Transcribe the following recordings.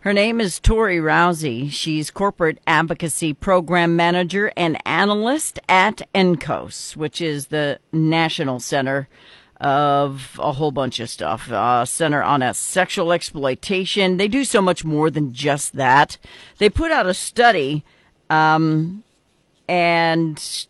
Her name is Tori Rousay. She's corporate advocacy program manager and analyst at NCOS, which is the National Center of a whole bunch of stuff. Uh, Center on a Sexual Exploitation. They do so much more than just that. They put out a study, um, and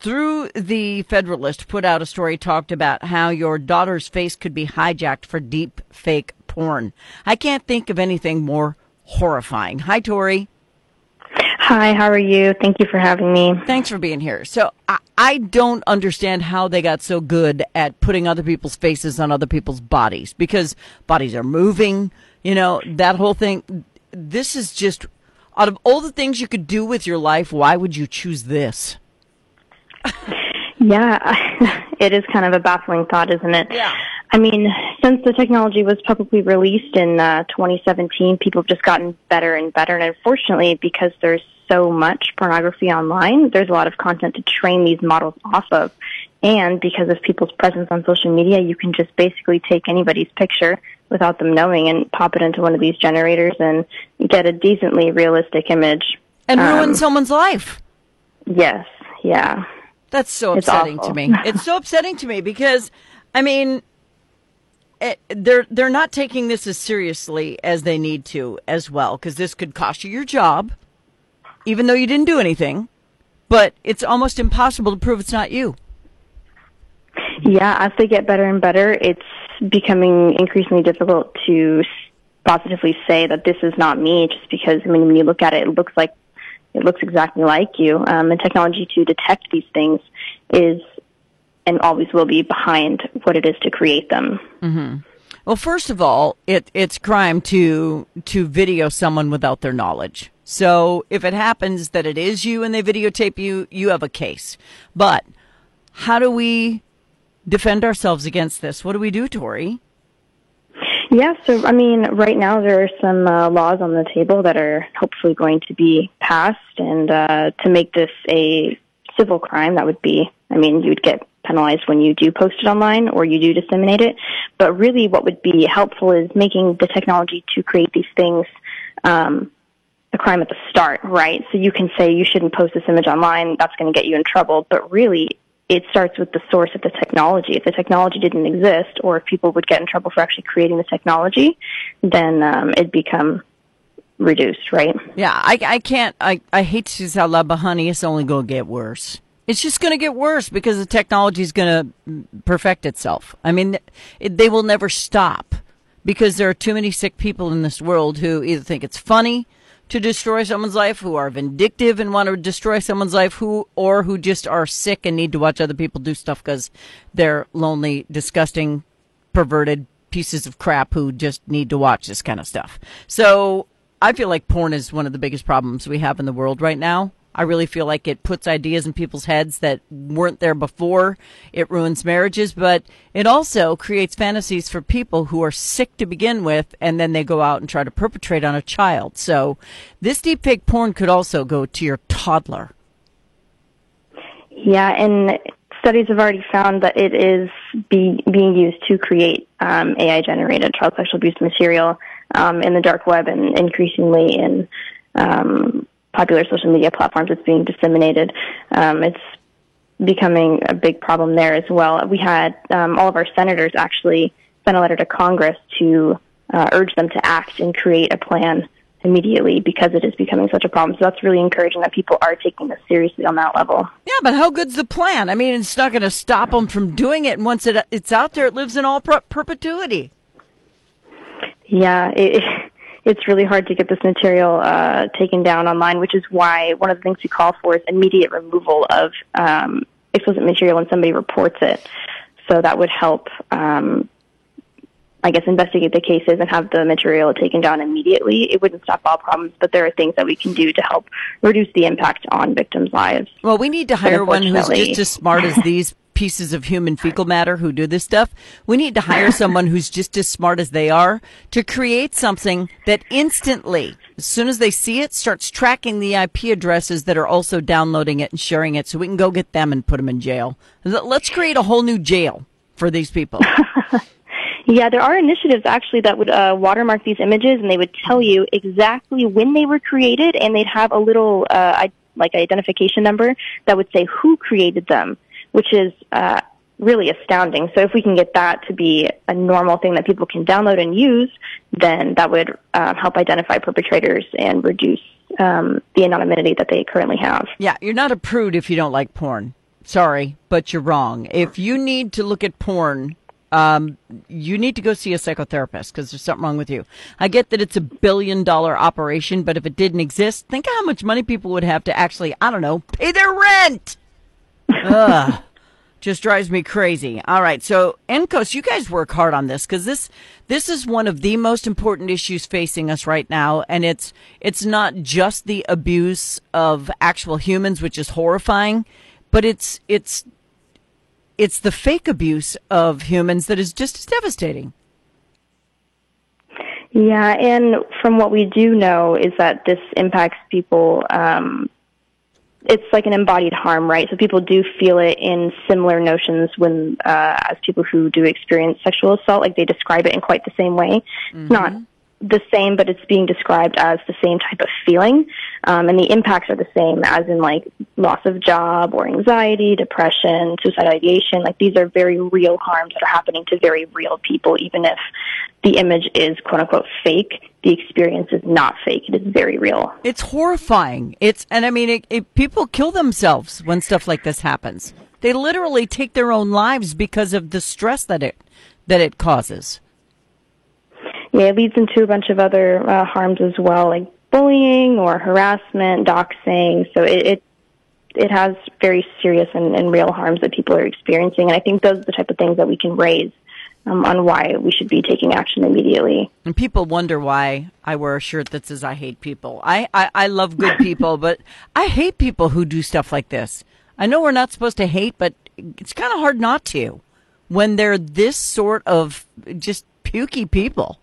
through the Federalist, put out a story talked about how your daughter's face could be hijacked for deep fake porn. I can't think of anything more horrifying. Hi, Tori. Hi, how are you? Thank you for having me. Thanks for being here. So I, I don't understand how they got so good at putting other people's faces on other people's bodies because bodies are moving, you know, that whole thing. This is just out of all the things you could do with your life, why would you choose this? yeah, it is kind of a baffling thought, isn't it? Yeah. I mean, since the technology was publicly released in uh, 2017, people have just gotten better and better. And unfortunately, because there's so much pornography online, there's a lot of content to train these models off of. And because of people's presence on social media, you can just basically take anybody's picture without them knowing and pop it into one of these generators and get a decently realistic image. And ruin um, someone's life. Yes, yeah. That's so upsetting to me. It's so upsetting to me because, I mean, it, they're they're not taking this as seriously as they need to as well because this could cost you your job, even though you didn't do anything. But it's almost impossible to prove it's not you. Yeah, as they get better and better, it's becoming increasingly difficult to positively say that this is not me, just because I mean, when you look at it, it looks like it looks exactly like you. Um, and technology to detect these things is and always will be behind what it is to create them. Mm-hmm. Well, first of all, it, it's crime to to video someone without their knowledge. So if it happens that it is you and they videotape you, you have a case. But how do we defend ourselves against this? What do we do, Tori? Yeah, so I mean, right now there are some uh, laws on the table that are hopefully going to be passed, and uh, to make this a civil crime, that would be, I mean, you would get penalized when you do post it online or you do disseminate it. But really, what would be helpful is making the technology to create these things um, a crime at the start, right? So you can say you shouldn't post this image online. That's going to get you in trouble. But really, it starts with the source of the technology. If the technology didn't exist, or if people would get in trouble for actually creating the technology, then um, it'd become reduced, right? Yeah, I, I can't. I, I hate to say loud, but honey, it's only going to get worse. It's just going to get worse because the technology is going to perfect itself. I mean, it, they will never stop because there are too many sick people in this world who either think it's funny to destroy someone's life, who are vindictive and want to destroy someone's life, who or who just are sick and need to watch other people do stuff because they're lonely, disgusting, perverted pieces of crap who just need to watch this kind of stuff. So I feel like porn is one of the biggest problems we have in the world right now. I really feel like it puts ideas in people's heads that weren't there before. It ruins marriages, but it also creates fantasies for people who are sick to begin with, and then they go out and try to perpetrate on a child. So this deepfake porn could also go to your toddler. Yeah, and studies have already found that it is be, being used to create um, AI generated child sexual abuse material um, in the dark web and increasingly in um, popular social media platforms it's being disseminated. Um, it's becoming a big problem there as well. We had um, all of our senators actually send a letter to Congress to uh, urge them to act and create a plan immediately because it is becoming such a problem. So that's really encouraging that people are taking this seriously on that level. Yeah, but how good's the plan? I mean, it's not going to stop them from doing it. And once it, it's out there, it lives in all per- perpetuity. Yeah, it, it's really hard to get this material uh, taken down online, which is why one of the things we call for is immediate removal of um, explicit material when somebody reports it. So that would help, um, I guess, investigate the cases and have the material taken down immediately. It wouldn't stop all problems, but there are things that we can do to help reduce the impact on victims' lives. Well, we need to hire one who's just as smart as these pieces of human fecal matter who do this stuff. We need to hire someone who's just as smart as they are to create something that instantly, as soon as they see it, starts tracking the IP addresses that are also downloading it and sharing it so we can go get them and put them in jail. Let's create a whole new jail for these people. Yeah, there are initiatives actually that would uh, watermark these images, and they would tell you exactly when they were created, and they'd have a little uh, like identification number that would say who created them, which is uh, really astounding. So if we can get that to be a normal thing that people can download and use, then that would uh, help identify perpetrators and reduce um, the anonymity that they currently have. Yeah, you're not a prude if you don't like porn. Sorry, but you're wrong. If you need to look at porn, um, you need to go see a psychotherapist because there's something wrong with you. I get that it's a billion dollar operation, but if it didn't exist, think how much money people would have to actually, I don't know, pay their rent. Ugh just drives me crazy. All right, so NCOS, you guys work hard on this because this this is one of the most important issues facing us right now, and it's it's not just the abuse of actual humans, which is horrifying, but it's it's it's the fake abuse of humans that is just as devastating. Yeah, and from what we do know is that this impacts people um, it's like an embodied harm, right? So people do feel it in similar notions when, uh, as people who do experience sexual assault, like they describe it in quite the same way. Mm-hmm. Not the same, but it's being described as the same type of feeling. Um, and the impacts are the same as in like loss of job or anxiety, depression, suicidal ideation. Like these are very real harms that are happening to very real people, even if the image is quote unquote fake. The experience is not fake. It is very real. It's horrifying. It's, and I mean, it, it, people kill themselves when stuff like this happens. They literally take their own lives because of the stress that it, that it causes yeah, it leads into a bunch of other uh, harms as well, like bullying or harassment, doxing. So it, it it has very serious and, and real harms that people are experiencing, and I think those are the type of things that we can raise um, on why we should be taking action immediately. And people wonder why I wear a shirt that says "I hate people." I I, I love good people, but I hate people who do stuff like this. I know we're not supposed to hate, but it's kind of hard not to when they're this sort of just pukey people.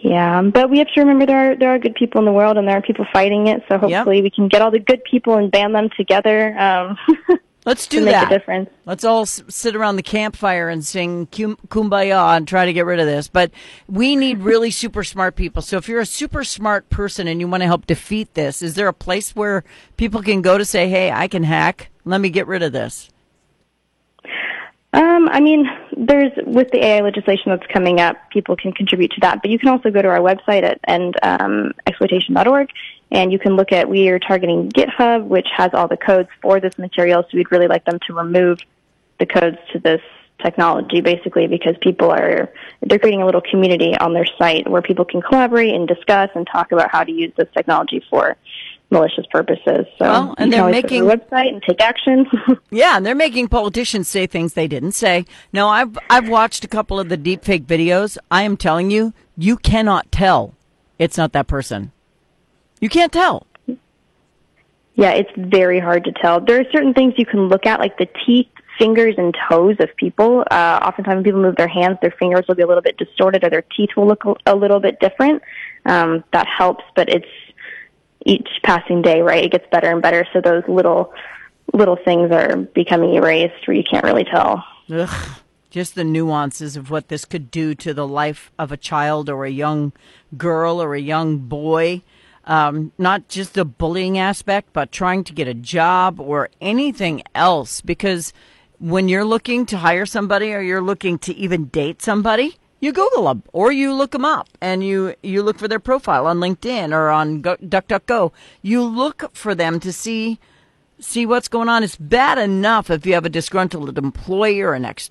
Yeah, but we have to remember there are there are good people in the world, and there are people fighting it. So hopefully, yep. we can get all the good people and band them together. Um, Let's do that. Make a difference. Let's all sit around the campfire and sing "Kumbaya" and try to get rid of this. But we need really super smart people. So if you're a super smart person and you want to help defeat this, is there a place where people can go to say, "Hey, I can hack. Let me get rid of this"? Um, I mean, there's with the AI legislation that's coming up, people can contribute to that. But you can also go to our website at and um, exploitation.org, and you can look at we are targeting GitHub, which has all the codes for this material. So we'd really like them to remove the codes to this technology, basically, because people are they're creating a little community on their site where people can collaborate and discuss and talk about how to use this technology for malicious purposes. So well, and they're making website and take action. yeah, and they're making politicians say things they didn't say. No, I've I've watched a couple of the deepfake videos. I am telling you, you cannot tell it's not that person. You can't tell. Yeah, it's very hard to tell. There are certain things you can look at, like the teeth, fingers, and toes of people. Uh, oftentimes, when people move their hands, their fingers will be a little bit distorted, or their teeth will look a little bit different. Um, that helps, but it's each passing day, right? It gets better and better. So those little little things are becoming erased where you can't really tell. Ugh. Just the nuances of what this could do to the life of a child or a young girl or a young boy. Um, not just the bullying aspect, but trying to get a job or anything else. Because when you're looking to hire somebody or you're looking to even date somebody, you Google them or you look them up and you, you look for their profile on LinkedIn or on Go, DuckDuckGo. You look for them to see see what's going on. It's bad enough if you have a disgruntled employer, an ex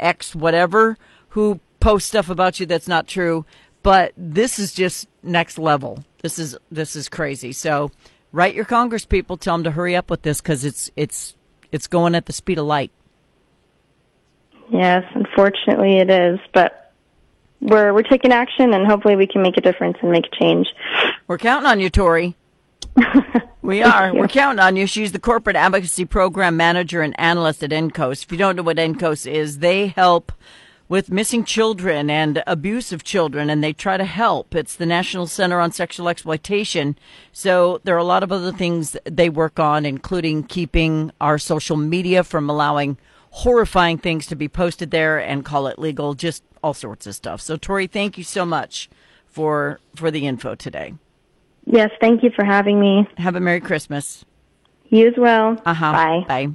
ex whatever, who posts stuff about you that's not true. But this is just next level. This is this is crazy. So write your Congress people, tell them to hurry up with this because it's it's it's going at the speed of light. Yes, unfortunately it is, but we're we're taking action, and hopefully we can make a difference and make a change. We're counting on you, Tori. we are. We're counting on you. She's the corporate advocacy program manager and analyst at NCOS. If you don't know what NCOS is, they help with missing children and abuse of children, and they try to help. It's the National Center on Sexual Exploitation. So there are a lot of other things they work on, including keeping our social media from allowing horrifying things to be posted there and call it legal, just all sorts of stuff. So, Tori, thank you so much for for the info today. Yes, thank you for having me. Have a Merry Christmas. You as well. Uh huh. Bye. Bye.